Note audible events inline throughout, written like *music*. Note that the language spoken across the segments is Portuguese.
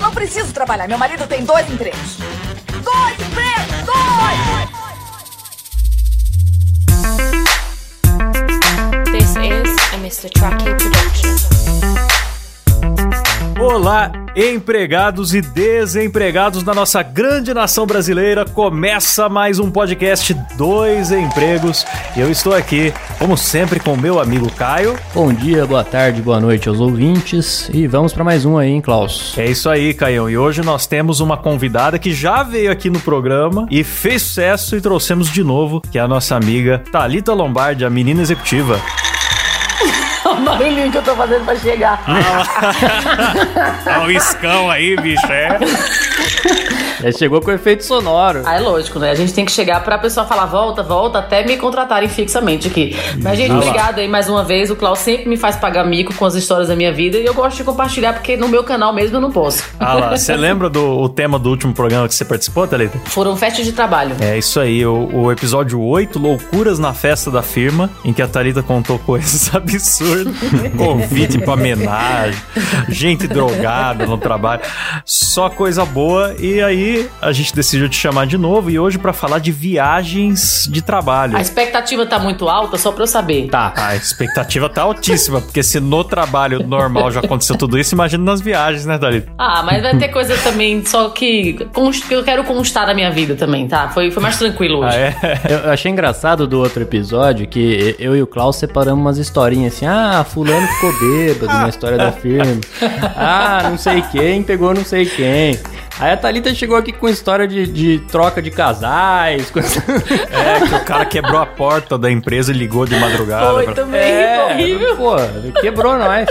Não preciso trabalhar. Meu marido tem dois empregos. Dois empregos! Dois! This is a Mr. Truckee production. Olá, empregados e desempregados da nossa grande nação brasileira. Começa mais um podcast Dois Empregos. Eu estou aqui, como sempre, com meu amigo Caio. Bom dia, boa tarde, boa noite aos ouvintes e vamos para mais um aí, hein, Klaus? É isso aí, Caião. E hoje nós temos uma convidada que já veio aqui no programa e fez sucesso e trouxemos de novo, que é a nossa amiga Thalita Lombardi, a menina executiva. O barulhinho que eu tô fazendo pra chegar. Olha o iscão aí, bicho, é. Já *laughs* chegou com efeito sonoro. Ah, é lógico, né? A gente tem que chegar pra pessoa falar volta, volta, até me contratarem fixamente aqui. Mas, gente, lá. obrigado aí mais uma vez. O Klaus sempre me faz pagar mico com as histórias da minha vida e eu gosto de compartilhar porque no meu canal mesmo eu não posso. Ah lá, você *laughs* lembra do o tema do último programa que você participou, Thalita? Foram festas de trabalho. É isso aí, o, o episódio 8, Loucuras na Festa da Firma, em que a Thalita contou coisas *laughs* absurdas, convite pra homenagem, gente drogada no trabalho, só coisa boa. E aí a gente decidiu te chamar de novo e hoje pra falar de viagens de trabalho. A expectativa tá muito alta, só pra eu saber. Tá. A expectativa tá altíssima, porque se no trabalho normal já aconteceu tudo isso, imagina nas viagens, né, Thalita? Ah, mas vai ter coisa também, só que, que eu quero constar na minha vida também, tá? Foi, foi mais tranquilo hoje. Ah, é? *laughs* Eu achei engraçado do outro episódio que eu e o Klaus separamos umas historinhas assim. Ah, fulano ficou bêbado na história da *laughs* firma. Ah, não sei quem pegou não sei quem. Aí a Thalita chegou aqui com história de, de troca de casais. *laughs* com- É, que o cara quebrou a porta da empresa e ligou de madrugada. Foi pra- também, É, horrível. pô, quebrou nós.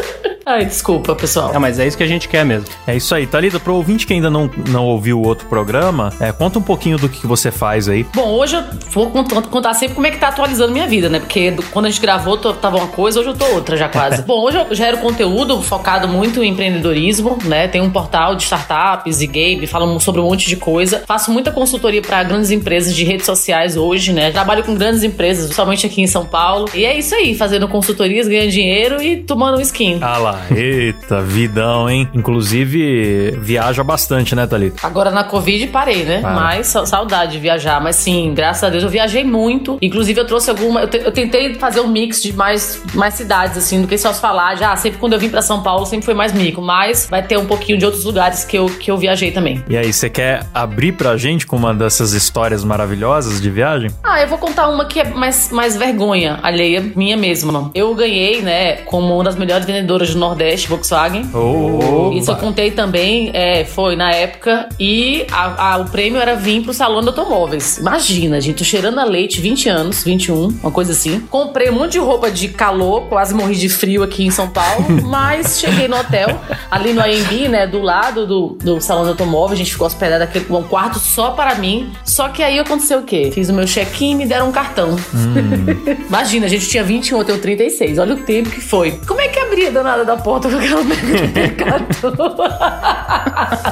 Ai, desculpa, pessoal. É, mas é isso que a gente quer mesmo. É isso aí, Thalita, pro ouvinte que ainda não, não ouviu o outro programa, é, conta um pouquinho do que, você faz aí. Bom, hoje eu vou contar, contar sempre como é que tá atualizando minha vida, né? Porque do- quando a gente gravou, tô- tava uma coisa, hoje eu tô outra já quase. *laughs* Bom, hoje eu gero conteúdo focado muito em empreendedorismo, né? Tem um portal de startups e game, falam sobre um monte de coisa. Faço muita consultoria para grandes empresas de redes sociais hoje, né? Trabalho com grandes empresas, principalmente aqui em São Paulo. E é isso aí, fazendo consultorias, ganhando dinheiro e tomando um skin. Ah lá, eita, vidão, hein? Inclusive, viaja bastante, né, Thalita? Agora na Covid parei, né? Ah. Mas sa- saudade de viajar. Mas sim, graças a Deus eu viajei muito. Inclusive eu trouxe alguma. Eu, te- eu tentei fazer um mix de mais, mais cidades, assim, do que só se falar. Já, sempre quando eu vim pra São Paulo, sempre foi mais mico. Mas vai ter um pouquinho de outros lugares que eu, que eu viajei também. E aí, você quer abrir pra gente com uma dessas histórias maravilhosas de viagem? Ah, eu vou contar uma que é mais, mais vergonha alheia, minha mesma. Eu ganhei, né, como uma das melhores vendedoras do Nordeste, Volkswagen. Oh, Isso eu contei também, é, foi na época, e a- a- o prêmio era vir pro salão de automóveis. Imagina, gente, tô cheirando a leite, 20 anos, 21, uma coisa assim. Comprei um monte de roupa de calor, quase morri de frio aqui em São Paulo, *laughs* mas cheguei no hotel, ali no AMB, né, do lado do, do salão de automóveis, a gente ficou hospedado aqui um quarto só para mim. Só que aí aconteceu o quê? Fiz o meu check-in e me deram um cartão. *laughs* Imagina, a gente tinha 21, eu tenho 36. Olha o tempo que foi. Como é que abria danada da porta com aquela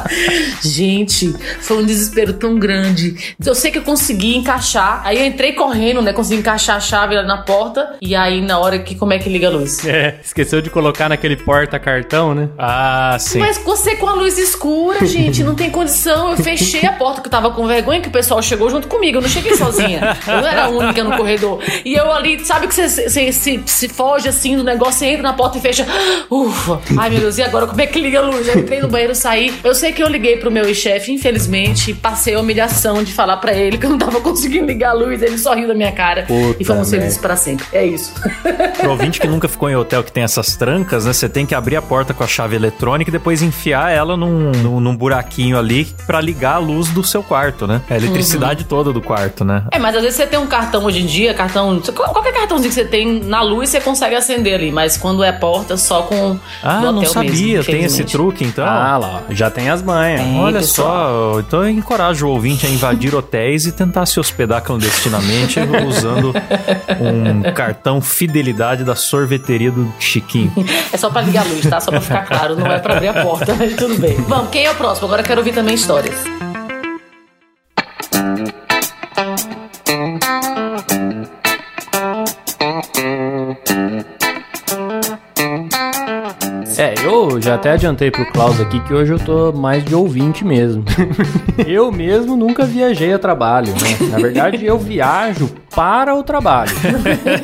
*laughs* gente, foi um desespero tão grande. Eu sei que eu consegui encaixar. Aí eu entrei correndo, né? Consegui encaixar a chave na porta. E aí, na hora que, como é que liga a luz? É, esqueceu de colocar naquele porta-cartão, né? Ah, sim. Mas você com a luz escura, gente, não tem condição. Eu fechei a porta que eu tava com vergonha que o pessoal chegou junto comigo. Eu não cheguei sozinha. Eu não era a única no corredor. E eu ali, sabe que você, você se, se foge assim do negócio, você entra na porta e fecha. Ufa. Ai, meu Deus, e agora como é que liga a luz? Eu entrei no banheiro, saí. Eu sei que eu liguei pro meu chefe, infelizmente, e passei a humilhação de falar pra ele que eu não tava conseguindo ligar a luz. Ele sorriu da minha cara. Puta e fomos felizes pra sempre. É isso. *laughs* Pro ouvinte que nunca ficou em hotel que tem essas trancas, né? Você tem que abrir a porta com a chave eletrônica e depois enfiar ela num, num, num buraquinho ali pra ligar a luz do seu quarto, né? É a eletricidade toda do quarto, né? É, mas às vezes você tem um cartão hoje em dia, cartão. Qualquer cartãozinho que você tem na luz, você consegue acender ali. Mas quando é porta, só com. Ah, não sabia. mesmo, tem esse truque, então? Ah lá, ó, já tem as manhas. Tem. Olha pessoal. só, então eu encorajo o ouvinte a invadir *laughs* hotéis e tentar se hospedar clandestinamente usando um cartão fidelidade da sorveteria do Chiquinho. *laughs* É só pra ligar a luz, tá? Só pra ficar claro, não é pra abrir a porta, mas tudo bem. Vamos, quem é o próximo? Agora eu quero ouvir também histórias. Já até adiantei pro Klaus aqui que hoje eu tô mais de ouvinte mesmo. *laughs* eu mesmo nunca viajei a trabalho, né? Na verdade, eu viajo para o trabalho. *laughs*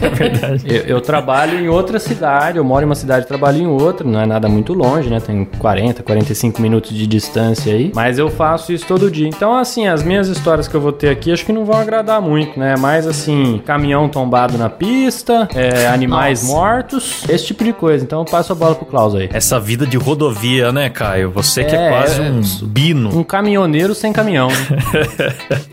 É verdade. Eu, eu trabalho em outra cidade, eu moro em uma cidade e trabalho em outra, não é nada muito longe, né? Tem 40, 45 minutos de distância aí. Mas eu faço isso todo dia. Então, assim, as minhas histórias que eu vou ter aqui acho que não vão agradar muito, né? Mais assim, caminhão tombado na pista, é, animais Nossa. mortos, esse tipo de coisa. Então eu passo a bola pro Klaus aí. Essa vida de rodovia, né, Caio? Você que é, É, quase é. um bino. Um caminhoneiro sem caminhão. *laughs*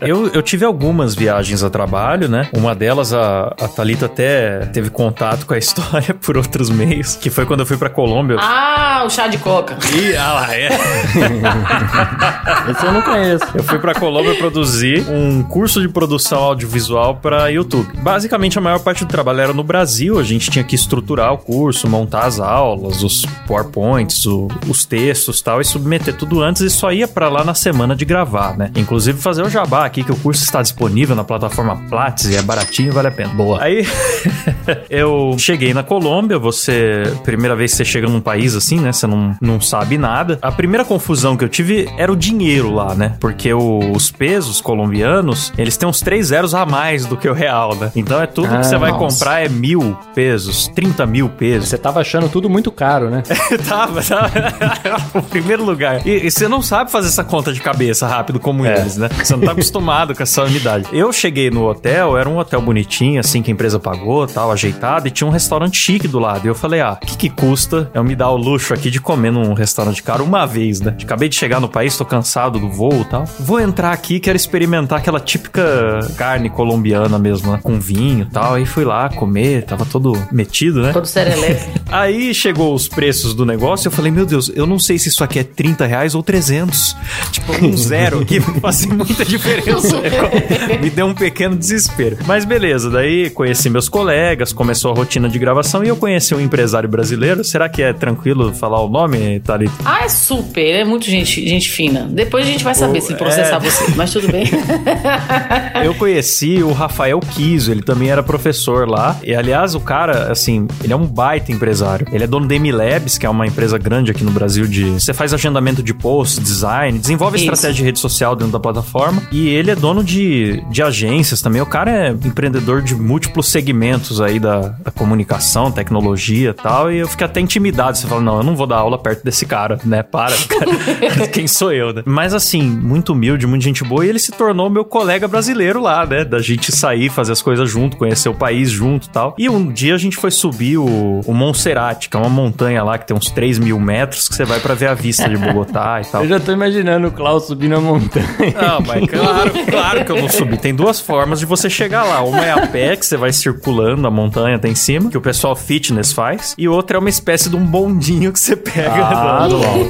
Eu, eu tive algumas viagens a trabalho, né? Uma delas, a, a Thalita até teve contato com a *laughs* história por outros meios, que foi quando eu fui pra Colômbia. Ah, o chá de coca. E, ah lá, é. Esse eu não conheço. Eu fui pra Colômbia produzir um curso de produção audiovisual pra YouTube. Basicamente, a maior parte do trabalho era no Brasil. A gente tinha que estruturar o curso, montar as aulas, os O- os textos e tal, e submeter tudo antes e só ia pra lá na semana de gravar, né? Inclusive fazer o jabá aqui, que o curso está disponível na plataforma Platts e é baratinho, vale a pena. Boa. Aí *laughs* eu cheguei na Colômbia, você. Primeira vez que você chega num país assim, né? Você não, não sabe nada. A primeira confusão que eu tive era o dinheiro lá, né? Porque o- os pesos colombianos, eles têm uns três zeros a mais do que o real, né? Então é tudo Ah, que você vai nossa. comprar é mil pesos, 30 mil pesos. Você tava achando tudo muito caro, né? *laughs* tava. O primeiro lugar. E, e você não sabe fazer essa conta de cabeça rápido como É. eles, né? Você não tá acostumado com essa unidade. Eu cheguei no hotel, era um hotel bonitinho, assim, que a empresa pagou, tal, ajeitado, e tinha um restaurante chique do lado. E eu falei, ah, o que que custa eu me dar o luxo aqui de comer num restaurante caro uma vez, né? Acabei de chegar no país, tô cansado do voo e tal. Vou entrar aqui, quero experimentar aquela típica carne colombiana mesmo, né? Com vinho e tal. Aí fui lá comer, tava todo metido, né? Todo serelepe. Aí chegou os preços do negócio, eu falei, meu Deus, eu não sei se isso aqui é 30 reais ou 300. Tipo, um zero aqui fazer muita diferença. *laughs* Me deu um pequeno desespero. Mas beleza, daí conheci meus colegas, começou a rotina de gravação e eu conheci um empresário brasileiro. Será que é tranquilo falar o nome, Thalita? Ah, é super. É muito gente, gente fina. Depois a gente vai saber Oh, se processar é. você. Mas tudo bem. *laughs* Eu conheci o Rafael Kiso, ele também era professor lá. E aliás, o cara, assim, ele é um baita empresário. Ele é dono da MLabs, que é uma empresa grande aqui no Brasil de. Você faz agendamento de posts, design, desenvolve Isso. estratégia de rede social dentro da plataforma. E ele é dono de, de agências também. O cara é empreendedor de múltiplos segmentos aí da, da comunicação, tecnologia e tal. E eu fiquei até intimidado. Você fala, não, eu não vou dar aula perto desse cara, né? Para, cara. *laughs* Quem sou eu, né? Mas assim, muito humilde, muita gente boa. E ele se tornou meu colega brasileiro lá, né? Da gente sair, fazer as coisas junto, conhecer o país junto e tal. E um dia a gente foi subir o, o Monserrate, que é uma montanha lá que tem uns 3 mil metros, que você vai pra ver a vista de Bogotá e tal. Eu já tô imaginando o Klaus subindo a montanha. Não, mas claro, claro que eu vou subir. Tem duas formas de você chegar lá. Uma é a pé, que você vai circulando a montanha até em cima, que o pessoal fitness faz. E outra é uma espécie de um bondinho que você pega. Ah, do- bom.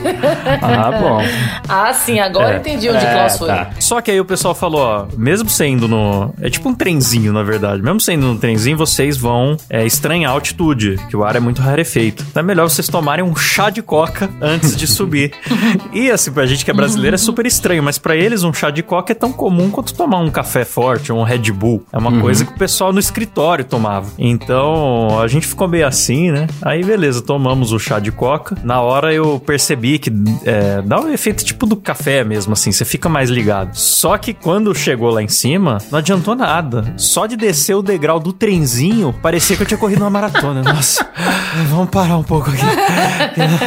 Ah, bom. ah, sim. Agora É. entendi onde É, Klaus foi. tá. Só que aí o pessoal falou, ó, mesmo sendo no... É tipo um trenzinho, na verdade. Mesmo sendo no trenzinho, vocês vão é, estranhar a altitude, que o ar é muito rarefeito. Então é melhor vocês tomarem um chá de coca antes de subir. *laughs* e assim, pra gente que é brasileiro é super estranho, mas pra eles um chá de coca é tão comum quanto tomar um café forte ou um Red Bull. É uma coisa que o pessoal no escritório tomava. Então a gente ficou meio assim, né? Aí beleza, tomamos o chá de coca. Na hora eu percebi que é, dá um efeito tipo do café mesmo, assim, você fica mais ligado. Só que quando chegou lá em cima, não adiantou nada. Só de descer o degrau do trenzinho, parecia que eu tinha corrido uma maratona. Nossa, *laughs* vamos parar um pouco aqui.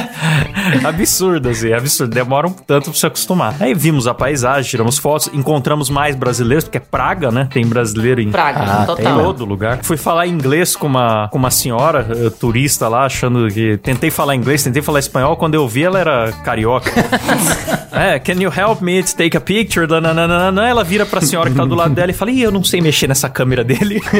*laughs* absurdo, assim, absurdo. Demora um tanto pra se acostumar. Aí vimos a paisagem, tiramos fotos, encontramos mais brasileiros, porque é Praga, né? Tem brasileiro em Praga, Ah, total. tem todo lugar. Fui falar inglês com uma, com uma senhora eh, turista lá, achando que. Tentei falar inglês, tentei falar espanhol. Quando eu vi, ela era carioca. *laughs* é, can you help me to take a picture? Nananana. Ela vira pra senhora que tá do lado dela e fala: Ih, eu não sei mexer nessa câmera dele. *laughs*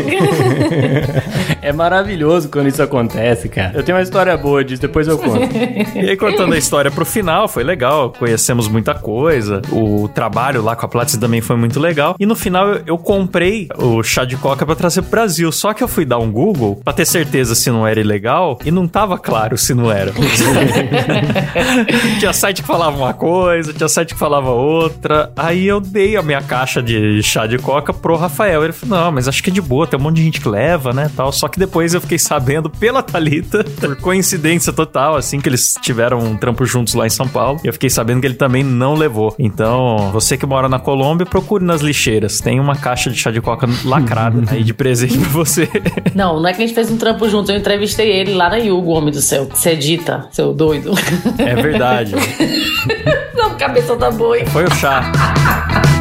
É maravilhoso quando isso acontece, cara. Eu tenho uma história boa disso, depois eu conto. E aí, contando a história pro final, foi legal. Conhecemos muita coisa. O trabalho lá com a Platts também foi muito legal. E no final, eu, eu comprei o chá de coca pra trazer pro Brasil. Só que eu fui dar um Google pra ter certeza se não era ilegal e não tava claro se não era. *laughs* tinha site que falava uma coisa, tinha site que falava outra. Aí eu dei a minha caixa de chá de coca pro Rafael. Ele falou: não, mas acho que é de boa, tem um monte de gente que leva, né? Tal. Só que depois eu fiquei sabendo pela Thalita, por coincidência total, assim, que eles tiveram um trampo juntos lá em São Paulo. E eu fiquei sabendo que ele também não levou. Então, você que mora na Colômbia, procure nas lixeiras. Tem uma caixa de chá de coca lacrada aí de presente pra você. *laughs* Não, não é que a gente fez um trampo juntos. Eu entrevistei ele lá na Yugo, homem do céu. Você é dita, seu doido. É verdade. *laughs* Não, cabeça da boi. Foi o chá. *laughs*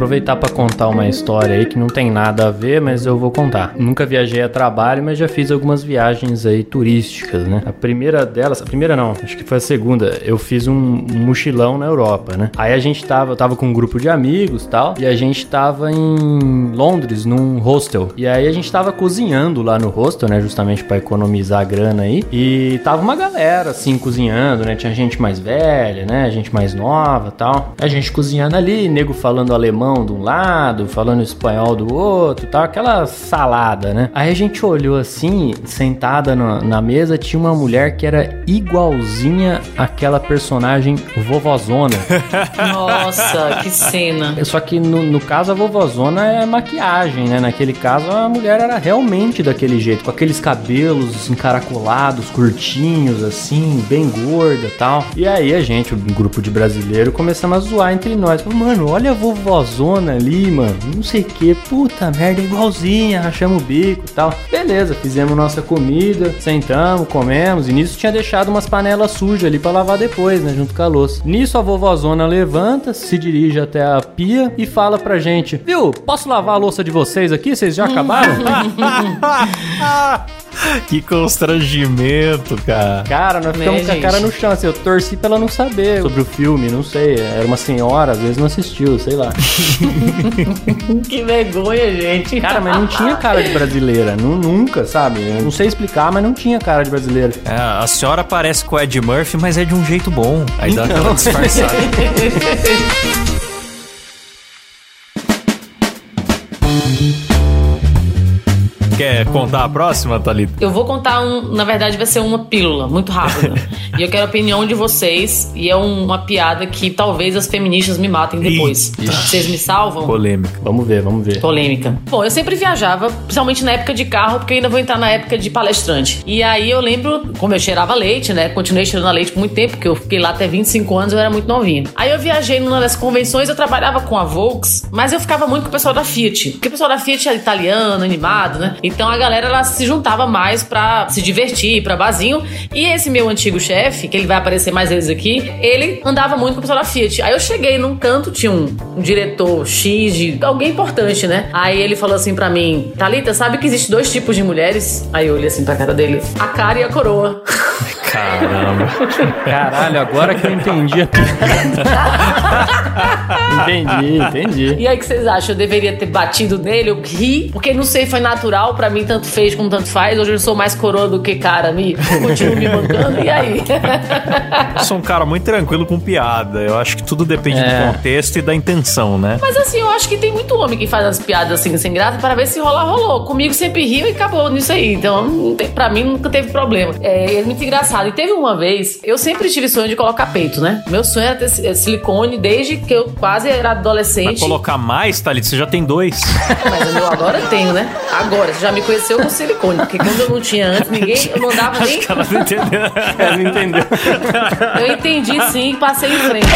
Aproveitar pra contar uma história aí que não tem nada a ver, mas eu vou contar. Nunca viajei a trabalho, mas já fiz algumas viagens aí turísticas, né? A primeira delas, a primeira não, acho que foi a segunda. Eu fiz um mochilão na Europa, né? Aí a gente tava, eu tava com um grupo de amigos, tal, e a gente tava em Londres, num hostel. E aí a gente tava cozinhando lá no hostel, né, justamente pra economizar grana aí. E tava uma galera assim cozinhando, né? Tinha gente mais velha, né? Gente mais nova, tal. A gente cozinhando ali, nego falando alemão de um lado, falando espanhol do outro, tal, aquela salada, né? Aí a gente olhou assim, sentada na, na mesa, tinha uma mulher que era igualzinha àquela personagem vovozona. *laughs* Nossa, que cena. Só que no, no caso a vovozona é maquiagem, né? Naquele caso a mulher era realmente daquele jeito, com aqueles cabelos encaracolados, curtinhos, assim, bem gorda e tal. E aí a gente, um grupo de brasileiro, começamos a zoar entre nós. Falei, Mano, olha a vovozona ali, mano. Não sei o que. Puta merda, igualzinha. Rachamos o bico e tal. Beleza, fizemos nossa comida, sentamos, comemos. E nisso tinha deixado umas panelas sujas ali pra lavar depois, né? Junto com a louça. Nisso a vovozona levanta, se dirige até a pia e fala pra gente: Viu, posso lavar a louça de vocês aqui? Vocês já acabaram? *laughs* *laughs* *laughs* que constrangimento, cara. Cara, nós ficamos Né, com a cara no chão, assim, eu torci pra ela não saber sobre o filme, não sei, era uma senhora, às vezes não assistiu, sei lá. *laughs* Que vergonha, gente. Cara, mas não tinha cara de brasileira, nu- nunca, sabe? Eu não sei explicar, mas não tinha cara de brasileira. É, a senhora parece com o Ed Murphy, mas é de um jeito bom. Aí dá aquela disfarçada. *laughs* Quer contar a próxima, Thalita? Eu vou contar um. Na verdade, vai ser uma pílula, muito rápida. *laughs* e eu quero a opinião de vocês. E é um- uma piada que talvez as feministas me matem depois. Vocês me salvam? Polêmica. Vamos ver, vamos ver. Polêmica. Bom, eu sempre viajava, principalmente na época de carro, porque eu ainda vou entrar na época de palestrante. E aí eu lembro, como eu cheirava leite, né? Continuei cheirando leite por muito tempo, porque eu fiquei lá até 25 anos, eu era muito novinha. Aí eu viajei numa das convenções, eu trabalhava com a Volks, mas eu ficava muito com o pessoal da Fiat. Porque o pessoal da Fiat é italiano, animado, né? Então a galera ela se juntava mais pra se divertir, pra barzinho. E esse meu antigo chefe, que ele vai aparecer mais vezes aqui, ele andava muito com o pessoal da Fiat. Aí eu cheguei num canto, tinha um, um diretor X de alguém importante, né? Aí ele falou assim pra mim: Thalita, sabe que existe dois tipos de mulheres? Aí eu olhei assim pra cara dele: a cara e a coroa. *laughs* Caramba. Caralho, agora que eu entendi a piada. entendi, entendi. E aí, o que vocês acham? Eu deveria ter batido nele? Eu ri, porque não sei, foi natural pra mim, tanto fez como tanto faz. Hoje eu sou mais coroa do que cara, me continuo me bancando. E aí? Eu sou um cara muito tranquilo com piada. Eu acho que tudo depende É. do contexto e da intenção, né? Mas assim, eu acho que tem muito homem que faz as piadas assim, sem graça, para ver se rolar, rolou. Comigo sempre riu e acabou nisso aí. Então, não tem, pra mim, nunca teve problema. É, é muito engraçado. E teve uma vez, eu sempre tive sonho de colocar peito, né? Meu sonho era ter eh, silicone desde que eu quase era Pra adolescente. colocar mais, Thalita, você já tem dois. *laughs* Mas eu agora tenho, né? Agora, você já me conheceu com silicone. Porque quando eu não tinha antes, ninguém, eu não dava nem. Acho que ela não entendeu. *laughs* Ela não entendeu. Eu entendi sim, passei em frente.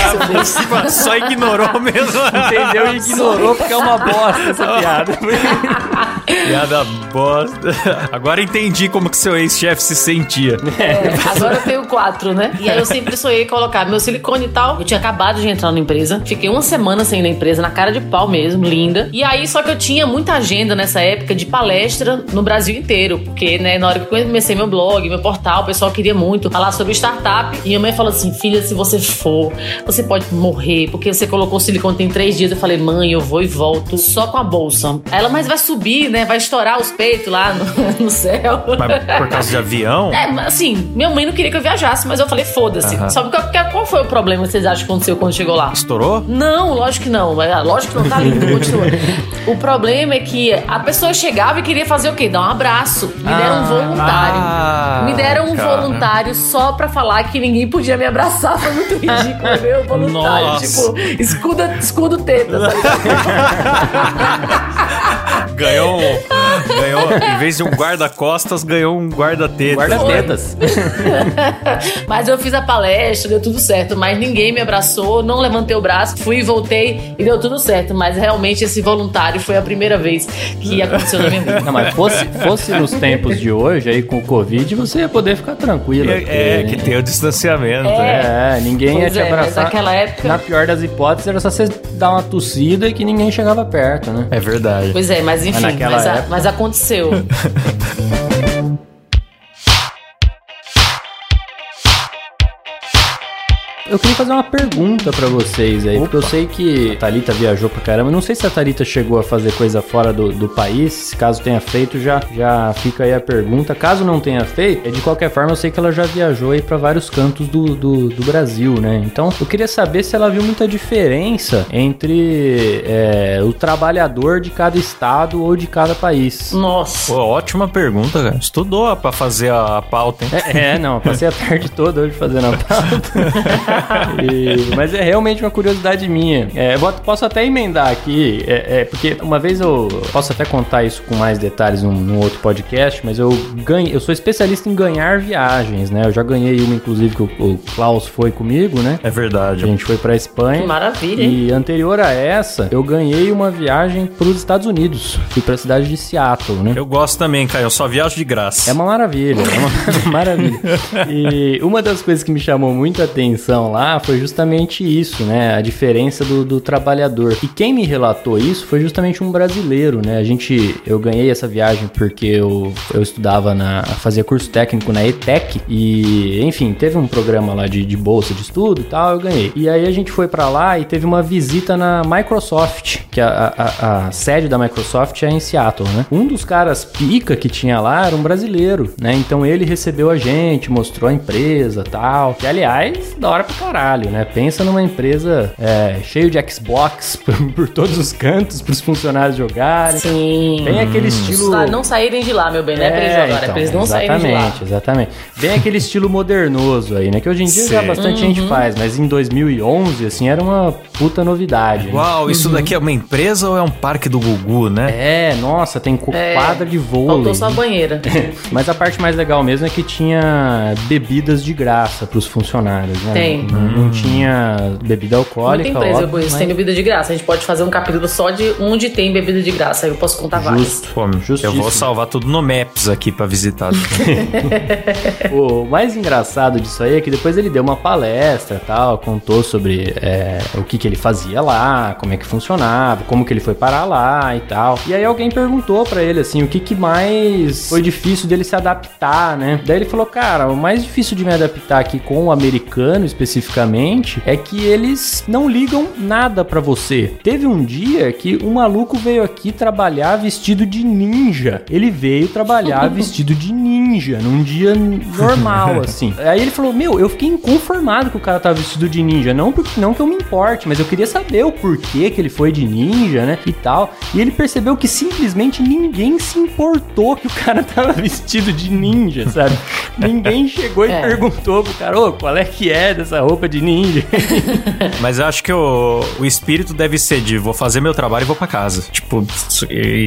Só ignorou mesmo. Entendeu e ignorou porque é uma bosta essa piada. *laughs* Piada bosta. Agora entendi como que seu ex-chefe se sentia. É, agora eu tenho quatro, né? E aí eu sempre sonhei colocar meu silicone e tal. Eu tinha acabado de entrar na empresa. Fiquei uma semana sem ir na empresa, na cara de pau mesmo, linda. E aí, só que eu tinha muita agenda nessa época de palestra no Brasil inteiro. Porque, né, na hora que eu comecei meu blog, meu portal, o pessoal queria muito falar sobre startup. E minha mãe falou assim: filha, se você for, você pode morrer, porque você colocou o silicone tem três dias. Eu falei, mãe, eu vou e volto só com a bolsa. Aí ela, mas vai subir, né? Vai estourar os peitos lá no, *laughs* no céu. Mas por causa de avião? É, mas, assim, minha mãe não queria que eu viajasse, mas eu falei, foda-se. Aham. Sabe qual, qual- foi o problema que vocês acham que aconteceu quando chegou lá? Estourou? Não, lógico que não. É, Lógico que não, tá lindo, continua. *laughs* O problema é que a pessoa chegava e queria fazer o quê? Dar um abraço. Me deram um voluntário. Ah, Me deram um cara. voluntário só pra falar que ninguém podia me abraçar. Foi muito ridículo, meu *laughs* voluntário. Nossa. Tipo, escuda, escudo teta, sabe? *laughs* Ganhou, um- *laughs* ganhou, em vez de um guarda-costas, ganhou um guarda-teta. Guarda-tetas. *laughs* Mas eu fiz a palestra, deu tudo certo. Mas ninguém me abraçou, não levantei o braço, fui e voltei e deu tudo certo. Mas realmente esse voluntário foi a primeira vez que aconteceu na minha vida. Não, mas fosse, fosse nos tempos de hoje, aí com o Covid, você ia poder ficar tranquilo. É, é, porque- que tem o distanciamento. né? É, ninguém ia Pois te é, abraçar. naquela época- Na pior das hipóteses, era só você dar uma tossida e que ninguém chegava perto, né? É verdade. Pois é, mas enfim, naquela mas, a- época- mas aconteceu. *laughs* Eu queria fazer uma pergunta pra vocês aí, porque eu sei que a Thalita viajou pra caramba. Não sei se a Thalita chegou a fazer coisa fora do, do país. Se caso tenha feito, já, já fica aí a pergunta. Caso não tenha feito, é de qualquer forma, eu sei que ela já viajou aí pra vários cantos do, do, do Brasil, né? Então, eu queria saber se ela viu muita diferença entre é, o trabalhador de cada estado ou de cada país. Nossa. Pô, ótima pergunta, cara. Estudou pra fazer a pauta, hein? É, é, não, passei a tarde toda hoje fazendo a pauta. *laughs* *laughs* E- mas é realmente uma curiosidade minha. É, posso até emendar aqui, é, é, porque uma vez eu posso até contar isso com mais detalhes num, num outro podcast, mas eu ganho, eu sou especialista em ganhar viagens, né? Eu já ganhei uma, inclusive, que o, o Klaus foi comigo, né? É A verdade. gente foi pra Espanha. Que maravilha, hein? E anterior a essa, eu ganhei uma viagem pros Estados Unidos. Fui pra cidade de Seattle, né? Eu gosto também, Caio. Eu só viajo de graça. É uma maravilha, é uma *laughs* maravilha. E uma das coisas que me chamou muita atenção lá foi justamente isso, né? A diferença do, do trabalhador. E quem me relatou isso foi justamente um brasileiro, né? A gente, eu ganhei essa viagem porque eu, eu estudava na, fazia curso técnico na ETEC e, enfim, teve um programa lá de, de bolsa de estudo e tal, eu ganhei. E aí a gente foi pra lá e teve uma visita na Microsoft, que a, a, a sede da Microsoft é em Seattle, né? Um dos caras pica que tinha lá era um brasileiro, né? Então ele recebeu a gente, mostrou a empresa tal. Que, aliás, da hora pra caralho, né? Pensa numa empresa é, cheio de Xbox *laughs* por, por todos os cantos, pros funcionários jogarem. Sim. Tem aquele estilo. Pra não saírem de lá, meu bem. Não é pra eles jogarem, é pra eles não saírem de lá. Exatamente, exatamente. Bem aquele estilo modernoso aí, né? Que hoje em dia já Sim. bastante gente faz, mas em 2011, assim, era uma puta novidade. né? Uau, isso daqui é uma empresa ou é um parque do Gugu, né? É, nossa, tem É, quadra de vôlei. Faltou só a banheira. *laughs* Mas a parte mais legal mesmo é que tinha bebidas de graça pros funcionários, né? Tem. Não, não tinha bebida alcoólica, Muita empresa óbvio, eu conheço, mas- tem bebida de graça. A gente pode fazer um capítulo só de onde tem bebida de graça. Aí eu posso contar várias. Justo. Pô, eu vou salvar tudo no Maps aqui pra visitar. *laughs* O mais engraçado disso aí é que depois ele deu uma palestra e tal, contou sobre é, o que, que ele fazia lá, como é que funcionava, como que ele foi parar lá e tal. E aí alguém perguntou pra ele assim, o que, que mais foi difícil dele se adaptar, né? Daí ele falou, cara, o mais difícil de me adaptar aqui com o americano especificamente é que eles não ligam nada pra você. Teve um dia que um maluco veio aqui trabalhar vestido de ninja. Ele veio trabalhar *laughs* vestido de ninja num dia normal, *laughs* assim. Aí ele falou: Meu, eu fiquei inconformado que o cara tava vestido de ninja. Não, porque, não que eu me importe, mas eu queria saber o porquê que ele foi de ninja, né? E tal. E ele percebeu que simplesmente ninguém se importou que o cara *laughs* tava vestido de ninja, sabe? ninguém chegou e É. perguntou pro cara: Ô, qual é que é dessa roupa de ninja? *laughs* Mas eu acho que o, o espírito deve ser de vou fazer meu trabalho e vou pra casa. Tipo,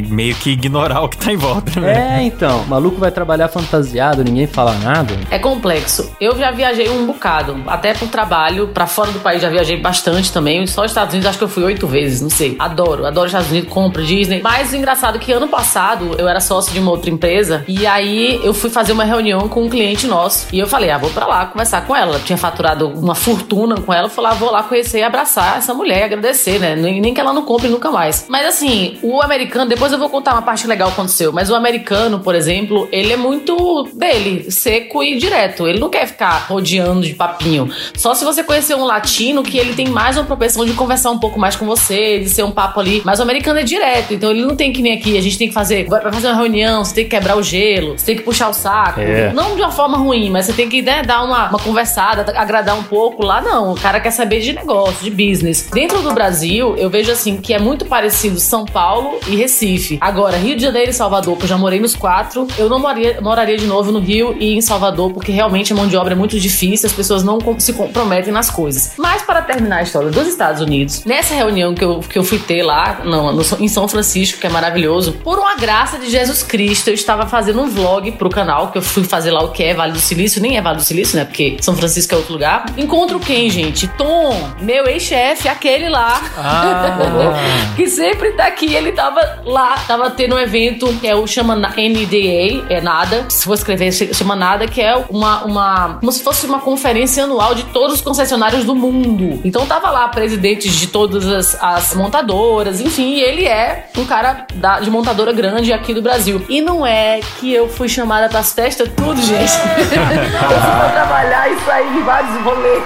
meio que ignorar o que tá em volta, né? é, então. O maluco vai trabalhar fantasiado, ninguém fala nada. É complexo. Eu já viajei um bocado, até pro trabalho, pra fora do país já viajei bastante também. Só os Estados Unidos acho que eu fui oito vezes, não sei. Adoro, adoro os Estados Unidos, compra, Disney. Mas o engraçado é que ano passado eu era sócio de uma outra empresa e aí eu fui fazer uma reunião com um cliente nosso e eu falei, ah, vou pra lá conversar com ela. Ela tinha faturado uma fortuna com ela, ah, vou lá conhecer e abraçar essa mulher, agradecer, né? Nem, nem que ela não compre nunca mais. Mas assim, o americano, depois eu vou contar uma parte legal que aconteceu, mas o americano, por exemplo, ele é muito dele, seco e direto. Ele não quer ficar rodeando de papinho. Só se você conhecer um latino que ele tem mais uma propensão de conversar um pouco mais com você, de ser um papo ali. Mas o americano é direto, então ele não tem que nem aqui, a gente tem que fazer, vai fazer uma reunião, você tem que quebrar o gelo, você tem que puxar o saco. É. Não de uma forma ruim, mas você tem que né, dar uma, uma conversada, agradar um pouco. Lá não, o cara quer saber de negócio, de business. Dentro do Brasil, eu vejo assim que é muito parecido São Paulo e Recife. Agora, Rio de Janeiro e Salvador, que eu já morei nos quatro, eu não moraria, moraria de novo no Rio e em Salvador, porque realmente a mão de obra é muito difícil, as pessoas não se comprometem nas coisas. Mas para terminar a história dos Estados Unidos, nessa reunião que eu, que eu fui ter lá no, no- em São Francisco, que é maravilhoso, por uma graça de Jesus Cristo, eu estava fazendo um vlog pro canal, que eu fui fazer lá o que é Vale do Silício, nem é Vale do Silício, né? Porque São Francisco é outro lugar. Encontro quem, gente? Tom, meu ex-chefe, aquele lá. Ah, *laughs* que sempre tá aqui, ele tava lá, tava tendo um evento que é o chama NDA, é nada, se for escrever, chama nada, que é uma, uma, como se fosse uma conferência anual de todos os concessionários do mundo. Então tava lá presidentes de todas as, as montadoras, enfim, ele é um cara da- de montadora grande aqui do Brasil. E não é que eu fui chamada pras festas tudo, gente. *laughs* eu fui pra trabalhar e sair de vários rolês. *laughs*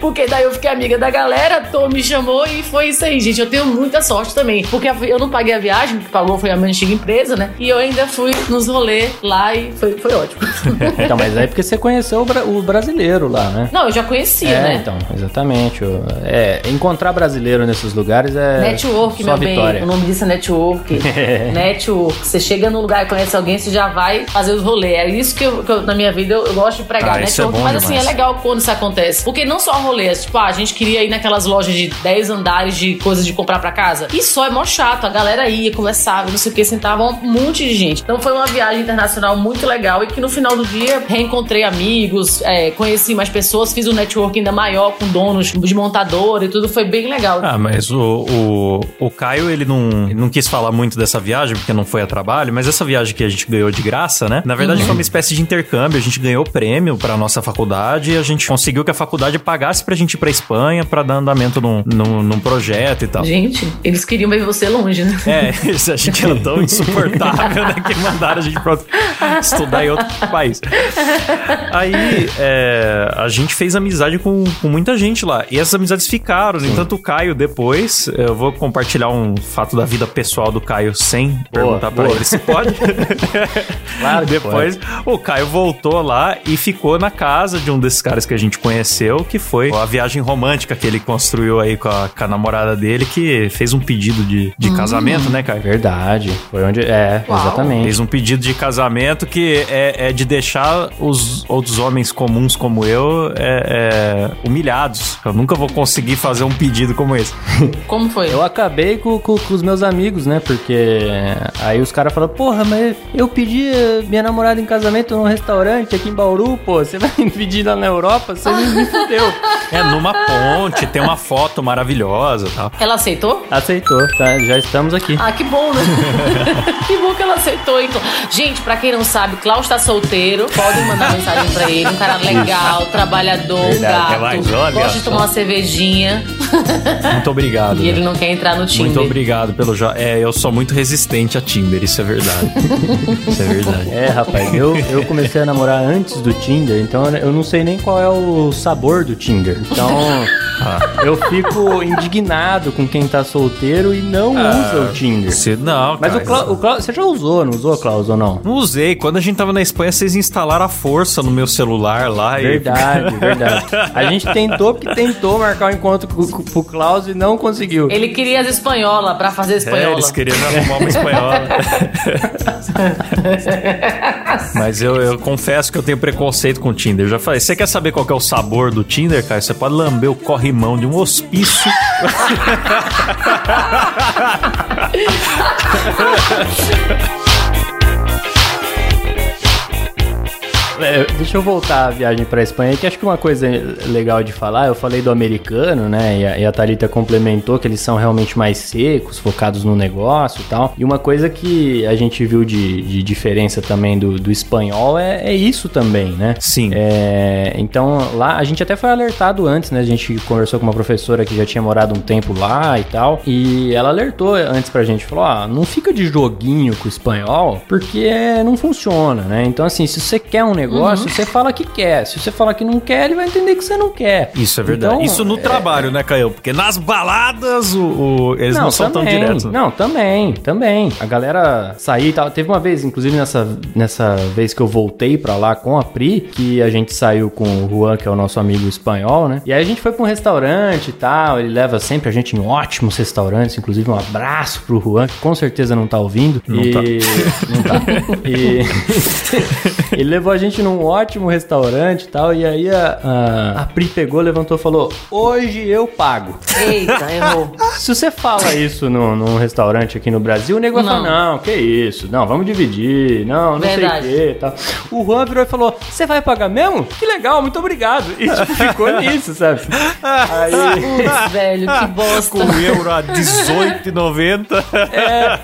Porque daí eu fiquei amiga da galera, Tom me chamou e foi isso aí, gente. Eu tenho muita sorte também. Porque eu não paguei a viagem, que pagou foi a minha antiga empresa, né? E eu ainda fui nos rolês lá e foi, foi ótimo. *laughs* Então, mas aí porque você conheceu o, bra- o brasileiro lá, né? não, eu já conhecia, é, né? então, exatamente. É, encontrar brasileiro nesses lugares é Network, só meu vitória. bem. O nome disso é network. *laughs* network. Você chega num lugar e conhece alguém, você já vai fazer os rolês. É isso que, eu, que eu- na minha vida eu, eu gosto de pregar. Ah, isso é network. Bom mas assim, é demais. legal quando isso acontece. Porque não só rolês. Tipo, ah, a gente queria ir naquelas lojas de 10 andares de coisas de comprar pra casa. E só é mó chato. A galera ia, conversava, não sei o que, sentava um monte de gente. Então foi uma viagem internacional muito legal e que no final do dia reencontrei amigos, é, conheci mais pessoas, fiz um network ainda maior com donos de montadora e tudo. Foi bem legal. Ah, mas o, o, o Caio, ele não, ele não quis falar muito dessa viagem, porque não foi a trabalho, mas essa viagem que a gente ganhou de graça, né? Na verdade, foi uma espécie de intercâmbio. A gente ganhou prêmio pra nossa faculdade e a gente conseguiu que a faculdade pagasse pra gente ir pra Espanha pra dar andamento num, num, num projeto e tal. Gente, eles queriam ver você longe, né? É, isso a gente era tão insuportável, né? Que mandaram a gente pra outro- estudar em outro país. Aí, é, a gente fez amizade com, com muita gente lá. E essas amizades ficaram. No entanto, o Caio, depois, eu vou compartilhar um fato da vida pessoal do Caio sem perguntar pra boa. ele se pode. *laughs* Claro depois, o Caio voltou lá e ficou na casa de um desses caras que a gente conheceu, que foi a viagem romântica que ele construiu aí com a, com a namorada dele, que fez um pedido de, de casamento, né, Caio? Verdade. Foi onde. É, Uau. exatamente. Fez um pedido de casamento que é, é de deixar os outros homens comuns como eu é, é, humilhados. Eu nunca vou conseguir fazer um pedido como esse. *laughs* Como foi? Eu acabei com, com- com os meus amigos, né? Porque aí os caras falaram, porra, mas eu pedi eh, minha namorada em casamento num restaurante aqui em Bauru, pô. Você vai me lá na Europa? Você me, me fudeu. É numa ponte, tem uma foto maravilhosa e tal. Ela aceitou? Aceitou, tá? Já estamos aqui. Ah, que bom, né? *laughs* que bom que ela aceitou, então. Gente, pra quem não sabe, Klaus tá solteiro. Podem mandar mensagem pra ele. Um cara legal, trabalhador, um Verdade, gato. mas olha gosta de tomar uma cervejinha. Muito obrigado. *laughs* E ele né? não quer entrar no Tinder. Muito obrigado pelo jo... É, eu sou muito resistente a Tinder, isso é verdade. *laughs* isso é verdade. É, rapaz, eu, eu comecei a namorar antes do Tinder, então eu não sei nem qual é o sabor do Tinder. Então, *laughs* eu fico indignado com quem tá solteiro e não usa o Tinder. Se- não, Mas o cara, o Clau- você já usou, não usou, Klaus, ou não? Não usei. Quando a gente tava na Espanha, vocês instalaram a força no meu celular lá. e- Verdade, *laughs* verdade. A gente tentou porque tentou marcar um encontro com, com, com o Klaus e não conseguiu. Ele queria as espanholas pra fazer É, espanhola. eles queriam arrumar uma espanhola. *laughs* Mas eu, eu confesso que eu tenho preconceito com o Tinder. Já falei, você quer saber qual é o sabor do Tinder, cara? Você pode lamber o corrimão de um hospício. *laughs* É, deixa eu voltar a viagem pra Espanha, que acho que uma coisa legal de falar, eu falei do americano, né? E a, e a Thalita complementou que eles são realmente mais secos, focados no negócio e tal. E uma coisa que a gente viu de, de diferença também do, do espanhol é, é isso também, né? Sim. É, então lá a gente até foi alertado antes, né? A gente conversou com uma professora que já tinha morado um tempo lá e tal. E ela alertou antes pra gente, falou: ah, não fica de joguinho com o espanhol, porque não funciona, né? Então, assim, se você quer um negócio, você fala que quer. Se você fala que não quer, ele vai entender que você não quer. Isso é verdade. Então, Isso no trabalho, né, Caio? Porque nas baladas o, o- eles não, são tão diretos. né? Não, também, também. A galera sair e tal. Teve uma vez, inclusive nessa, nessa vez que eu voltei pra lá com a Pri, que a gente saiu com o Juan, que é o nosso amigo espanhol, né? E aí a gente foi pra um restaurante e tal. Ele leva sempre a gente em ótimos restaurantes. Inclusive, um abraço pro Juan, que com certeza não tá ouvindo. Não e... tá. Não tá. *laughs* E... *laughs* ele levou a gente num ótimo restaurante e tal. E aí a, a, a Pri pegou, levantou e falou: Hoje eu pago. Eita, errou. *laughs* Se você fala isso no, num restaurante aqui no Brasil, o nego vai Não. falar, não, que isso, não, vamos dividir, não, não Verdade. sei o que tal. O Juan virou e falou, você vai pagar mesmo? Que legal, muito obrigado. E tipo, ficou *laughs* nisso, sabe? Aí, Putz, velho, que bosta. Com o euro a 18,90. *laughs* é,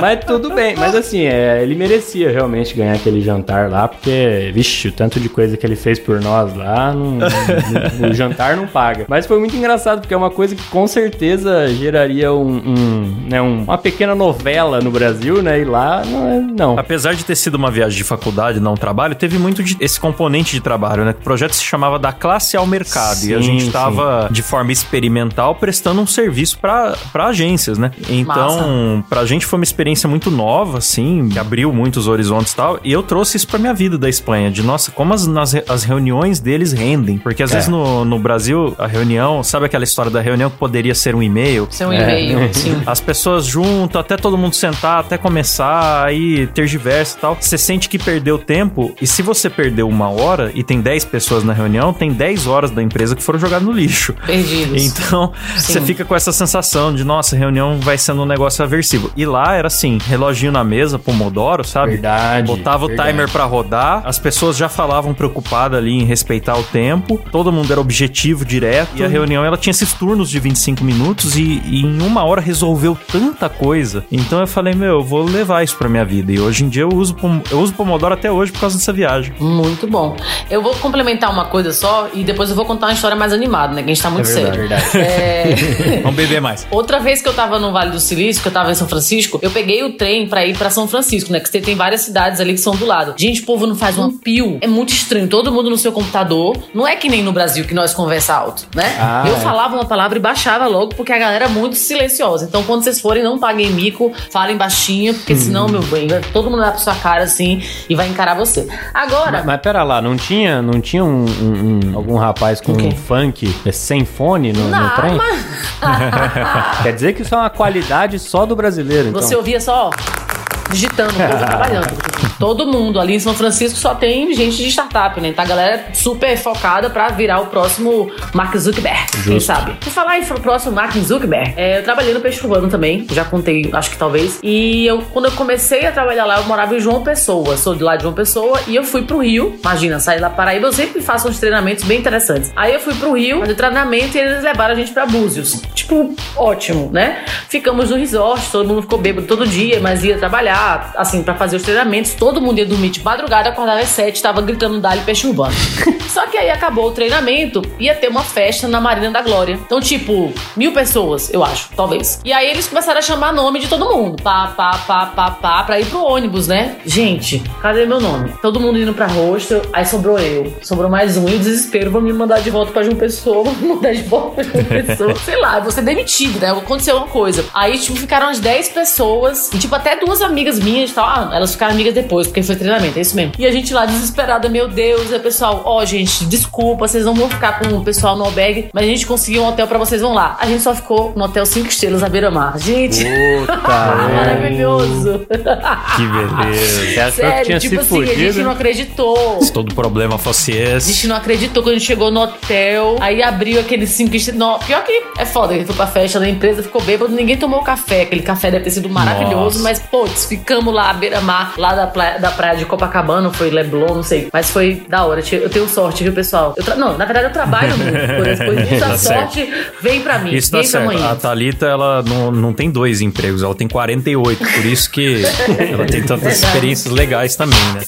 mas tudo bem. Mas assim, é, ele merecia realmente ganhar aquele jantar lá, porque, vixe, o tanto de coisa que ele fez por nós lá, não- não- o jantar não paga. Mas foi muito engraçado, porque é uma coisa que com certeza geraria um, um, né, um- uma pequena novela no Brasil, né? E lá, não. é- não. Apesar de ter sido uma viagem de faculdade, não trabalho, teve muito de- esse componente de trabalho, né? O projeto se chamava da classe ao mercado e a Sim, gente tava de forma experimental prestando um serviço pra pra agências, né? Então, pra gente foi uma experiência muito nova, assim, que abriu muitos horizontes e tal. E eu trouxe isso pra minha vida da Espanha, de nossa, como as, nas as reuniões deles rendem. Porque às É. vezes no, no Brasil, a reunião, sabe aquela história da reunião que poderia ser um e-mail? Seu É. e-mail, sim. *laughs* As pessoas juntam, até todo mundo sentar, até começar, aí tergiversa e tal. Você sente que perdeu tempo, e se você perdeu uma hora e tem 10 pessoas na reunião, tem 10 horas da empresa que foram jogadas no lixo. Perdidos. Então, você fica com essa sensação de, nossa, a reunião vai sendo um negócio aversivo. E lá era assim, reloginho na mesa, pomodoro, sabe? Verdade, Botava verdade. o timer pra rodar, as pessoas já falavam preocupadas ali em respeitar o tempo, todo mundo era objetivo direto, e a reunião ela tinha esses turnos de 25 minutos e, e em uma hora resolveu tanta coisa. Então eu falei, meu, eu vou levar isso pra minha vida. E hoje em dia eu uso, eu uso pomodoro até hoje por causa dessa viagem. Muito bom. Eu vou complementar uma coisa só e depois eu vou contar uma história mais animada, né? Que a gente tá muito É verdade, sério. verdade. É... *laughs* Vamos beber mais. Outra vez que eu tava no Vale do Silício, que eu tava em São Francisco, eu peguei o trem pra ir pra São Francisco, né? Que você tem várias cidades ali que são do lado. Gente, o povo não faz um É muito estranho. Todo mundo no seu computador. Não é que nem no Brasil que nós conversa alto, né? Ah, eu é. falava uma palavra e baixava logo porque a galera é muito silenciosa. Então, quando vocês forem, não paguem mico, falem baixinho, porque senão, meu bem, todo mundo vai pra sua cara assim e vai encarar você. Agora, Mas, mas pera lá, não tinha, não tinha um, um- um- algum rapaz com um funk é, sem fone no, no não, trem? mas... *laughs* Quer dizer que isso é uma qualidade só do brasileiro, então. Você ouvia só, ó, digitando, o *laughs* povo trabalhando. Todo mundo ali em São Francisco só tem gente de startup, né? Então a galera é super focada pra virar o próximo Mark Zuckerberg, quem sabe. Por falar em próximo Mark Zuckerberg, é, eu trabalhei no Peixe Urbano também, já contei, acho que talvez. E eu, quando eu comecei a trabalhar lá, eu morava em João Pessoa, sou de lá de João Pessoa, e eu fui pro Rio. Imagina, sair da Paraíba, eu sempre faço uns treinamentos bem interessantes. Aí eu fui pro Rio fazer treinamento e eles levaram a gente pra Búzios. Tipo, ótimo, né? Ficamos no resort, todo mundo ficou bêbado todo dia, mas ia trabalhar, assim, pra fazer os treinamentos. Todo mundo ia dormir de madrugada, acordava às sete, tava gritando Dali Peixe Urbano. *laughs* Só que aí acabou o treinamento, ia ter uma festa na Marina da Glória. Então, tipo, mil pessoas, eu acho, talvez. E aí eles começaram a chamar nome de todo mundo. Pá, pá, pá, pá, pá, pra ir pro ônibus, né? Gente, cadê meu nome? Todo mundo indo pra hostel, aí sobrou eu. Sobrou mais um, e o desespero, vão me mandar de volta pra João Pessoa, *laughs* vão me mandar de volta pra João Pessoa. *laughs* Sei lá, eu vou ser demitido, né? Aconteceu uma coisa. Aí, tipo, ficaram as 10 pessoas, e tipo, até duas amigas minhas e tal. Ah, elas ficaram amigas depois, porque foi treinamento, é isso mesmo. E a gente lá desesperada, meu Deus, aí pessoal, ó, gente, gente, desculpa, vocês não vão ficar com o pessoal no albergue, mas a gente conseguiu um hotel pra vocês, vão lá. A gente só ficou no hotel 5 estrelas à beira-mar. Gente, Puta, *laughs* maravilhoso. Que beleza. Que Sério, tinha tipo se assim, a gente não acreditou. Se todo problema fosse A esse. gente não acreditou quando a gente chegou no hotel. Aí abriu aquele cinco estrelas. Não, Pior que é foda, ele foi pra festa da empresa, ficou bêbado, ninguém tomou café. Aquele café deve ter sido maravilhoso, Nossa. mas, putz, ficamos lá à beira-mar, lá da praia, da praia de Copacabana, foi Leblon, não sei. Mas foi da hora. Eu tenho sorte, viu, pessoal? Eu tra- Não, na verdade eu trabalho muito. Por isso, por isso *laughs* Tá a certo. sorte vem pra mim. Isso tá certo. amanhã. A Thalita, ela não, não tem dois empregos, ela tem 48. Por isso que *laughs* ela tem tantas experiências legais também, né?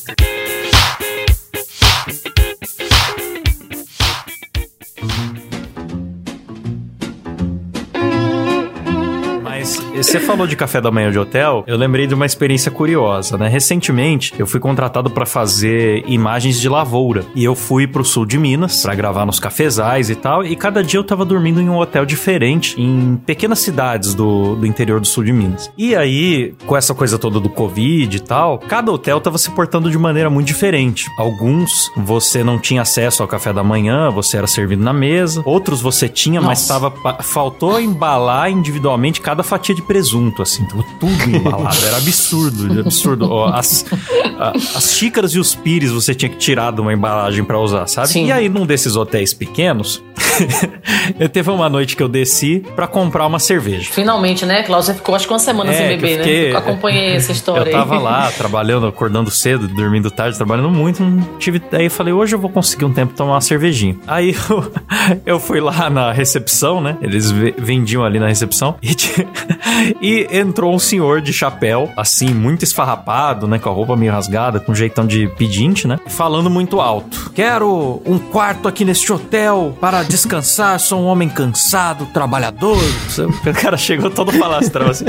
Você falou de café da manhã de hotel, eu lembrei de uma experiência curiosa, né? Recentemente, eu fui contratado para fazer imagens de lavoura e eu fui pro sul de Minas para gravar nos cafezais e tal, e cada dia eu tava dormindo em um hotel diferente em pequenas cidades do, do interior do sul de Minas. E aí, com essa coisa toda do Covid e tal, cada hotel tava se portando de maneira muito diferente. Alguns você não tinha acesso ao café da manhã, você era servido na mesa, outros você tinha, mas Nossa. tava pa- faltou embalar individualmente cada fatia de presunto, assim, tava tudo embalado, era absurdo, absurdo. Ó, As, a- as xícaras e os pires você tinha que tirar de uma embalagem pra usar, sabe? Sim. E aí, num desses hotéis pequenos, *laughs* eu teve uma noite que eu desci pra comprar uma cerveja. Finalmente, né? Você ficou acho que uma semana É, sem eu beber, fiquei- né? Eu acompanhei essa história Eu tava aí. lá, trabalhando, acordando cedo, dormindo tarde, trabalhando muito. Não tive. Aí eu falei, hoje eu vou conseguir um tempo tomar uma cervejinha. Aí *laughs* eu, eu fui lá na recepção, né? Eles ve- vendiam ali na recepção. E, ti- *laughs* e entrou um senhor de chapéu, assim, muito esfarrapado, né? Com a roupa meio rasgada, com um jeitão de pedinte, né? Falando muito alto. Quero um quarto aqui neste hotel para descansar. Sou um homem cansado, trabalhador. O cara chegou todo falastrão assim.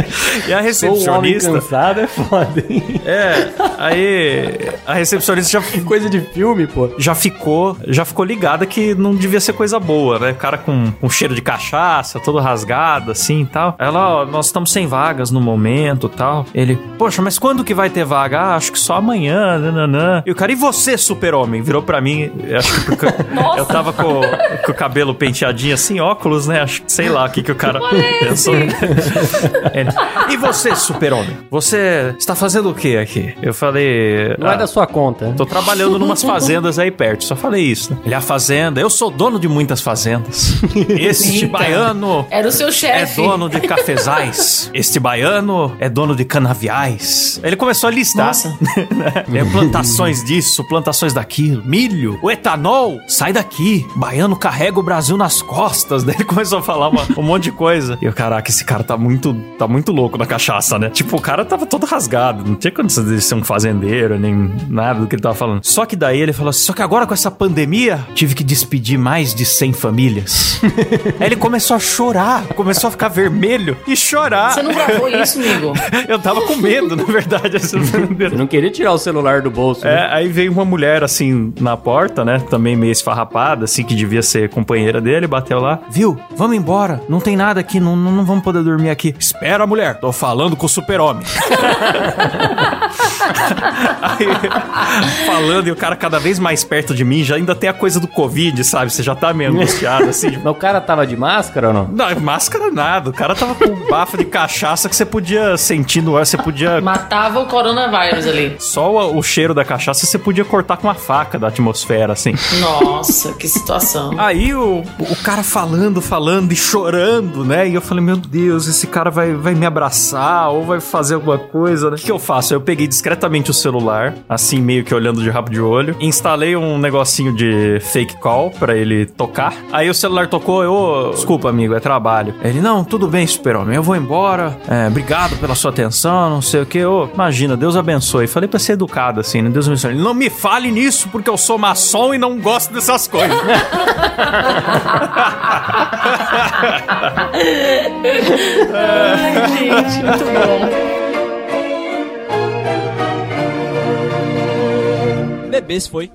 E a Sou um homem recepcionista. cansado, é foda, hein? É, aí a recepcionista já, *laughs* Coisa de filme, pô. já ficou já ficou ligada que não devia ser coisa boa, né? O cara com, com cheiro de cachaça, todo rasgado assim e tal. Ela, ó, nós estamos sem vagas no momento e tal. Ele, poxa, mas quando que vai ter vaga? Ah, acho que só amanhã, nananã. E o cara, e você, super-homem? Virou pra mim, eu acho que porque *laughs* eu tava com, com o cabelo penteadinho assim, óculos, né? Acho que sei lá o que que o cara pensou. Ele, e você, super-homem? Você está fazendo o que aqui? Eu falei. Não "Ah, é da sua conta. Tô trabalhando numas fazendas aí perto, só falei isso. Né? Ele, a fazenda, eu sou dono de muitas fazendas. *laughs* Este Eita. baiano Era o seu é chefe. dono de cafezais. Este baiano é dono de canaviais. Ele começou a listar. Nossa. *laughs* É, plantações disso, plantações daquilo. Milho, o etanol, sai daqui. Baiano carrega o Brasil nas costas. Daí ele começou a falar uma- um monte de coisa. E eu, caraca, esse cara tá muito, tá muito louco na cachaça, né? Tipo, o cara tava todo rasgado. Não tinha condição de ser um fazendeiro, nem nada do que ele tava falando. Só que daí ele falou assim: só que agora com essa pandemia, tive que despedir mais de 100 famílias. *laughs* Aí ele começou a chorar, começou a ficar vermelho e chorar. Você não gravou isso, amigo? *laughs* Eu tava com medo, na verdade. assim, *laughs* Você não queria tirar o celular do bolso, né? É, aí veio uma mulher assim na porta, né? Também meio esfarrapada, assim, que devia ser companheira dele, bateu lá. Viu? Vamos embora. Não tem nada aqui, não, não, não vamos poder dormir aqui. Espera, mulher. Tô falando com o super-homem. *laughs* Aí, falando e o cara cada vez mais perto de mim, já ainda tem a coisa do Covid, sabe? Você já tá meio angustiado, assim. Mas o cara tava de máscara ou não? Não, máscara nada. O cara tava com um bafo de cachaça que você podia sentir no ar, você podia *laughs* Matava o coronavírus ali. Só o, o cheiro da cachaça você podia cortar com uma faca da atmosfera, assim. Nossa, que situação. Aí o, o cara falando, falando e chorando, né? E eu falei, meu Deus, esse cara vai, vai me abraçar ou vai fazer alguma coisa, né? O que eu faço? Eu peguei discretamente o celular, assim, meio que olhando de rabo de olho, instalei um negocinho de fake call pra ele tocar. Aí o celular tocou, eu, desculpa, amigo, é trabalho. Ele, não, tudo bem, super-homem, eu vou embora. É, obrigado pela sua atenção, não sei o que. Ô, imagina, Deus abençoe. Falei pra ser educado, assim, né? Deus abençoe. Não me fale nisso, porque eu sou maçom e não gosto dessas coisas. *laughs* Ai, gente, muito bom. Bebês foi.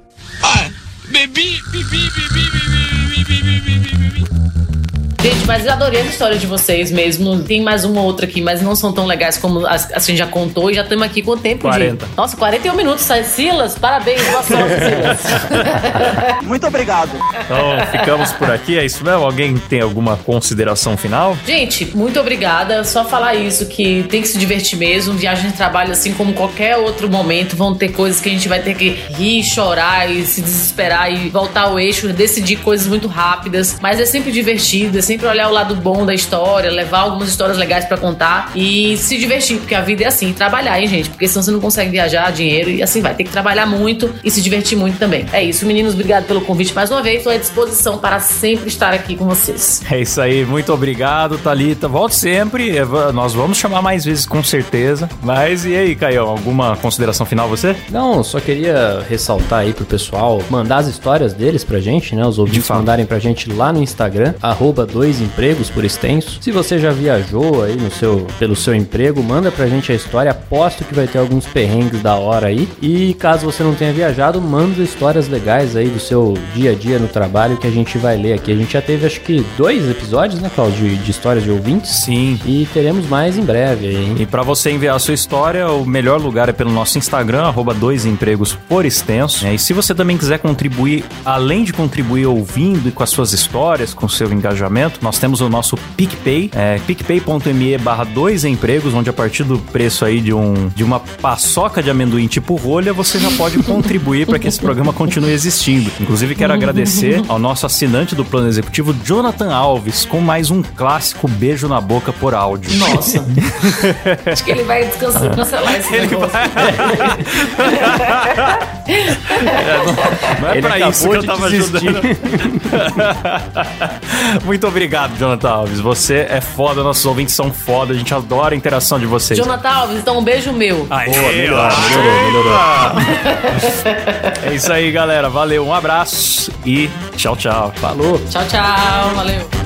Gente, mas eu adorei a história de vocês mesmo. Tem mais uma ou outra aqui, mas não são tão legais como as, a gente já contou. E já estamos aqui com o tempo 40. de... Nossa, 41 minutos. Silas, parabéns, boa sorte, *laughs* Silas. *laughs* Muito obrigado. Então, ficamos por aqui, é isso mesmo? Alguém tem alguma consideração final? Gente, muito obrigada. Só falar isso, que tem que se divertir mesmo. Viagem de trabalho, assim como qualquer outro momento, vão ter coisas que a gente vai ter que rir, chorar e se desesperar e voltar ao eixo, decidir coisas muito rápidas. Mas é sempre divertido, é sempre olhar o lado bom da história, levar algumas histórias legais pra contar e se divertir, porque a vida é assim, trabalhar, hein, gente? Porque senão você não consegue viajar, dinheiro e assim vai. Tem que trabalhar muito e se divertir muito também. É isso, meninos, obrigado pelo convite mais uma vez. Estou à disposição para sempre estar aqui com vocês. É isso aí, muito obrigado, Thalita. Volte sempre, nós vamos chamar mais vezes com certeza. Mas e aí, Caião, alguma consideração final você? Não, só queria ressaltar aí pro pessoal mandar as histórias deles pra gente, né? Os ouvintes mandarem pra gente lá no Instagram, arroba dois empregos por extenso. Se você já viajou aí no seu, pelo seu emprego, manda pra gente a história. Aposto que vai ter alguns perrengues da hora aí. E caso você não tenha viajado, manda histórias legais aí do seu dia a dia no trabalho que a gente vai ler aqui. A gente já teve acho que dois episódios, né, Claudio, de, de histórias de ouvintes. Sim. E teremos mais em breve aí, hein? E para você enviar a sua história, o melhor lugar é pelo nosso Instagram, arroba dois empregos por extenso. É, E se você também quiser contribuir, além de contribuir ouvindo e com as suas histórias, com o seu engajamento, nós temos o nosso PicPay, é, picpay.me barra dois empregos, onde a partir do preço aí de, um, de uma paçoca de amendoim tipo rolha, você já pode *laughs* contribuir para que esse programa continue existindo. Inclusive, quero agradecer ao nosso assinante do plano executivo, Jonathan Alves, com mais um clássico beijo na boca por áudio. Nossa. *laughs* Acho que ele vai descansar, cancelar esse negócio. *laughs* Não é Ele pra isso que eu tava desistir. ajudando. Muito obrigado, Jonathan Alves. Você é foda, nossos ouvintes são foda. A gente adora a interação de vocês. Jonathan Alves, então um beijo meu. Aê, Boa, melhor, ó. melhorou, melhorou. É isso aí, galera. Valeu, um abraço e tchau, tchau. Falou! Tchau, tchau. Valeu.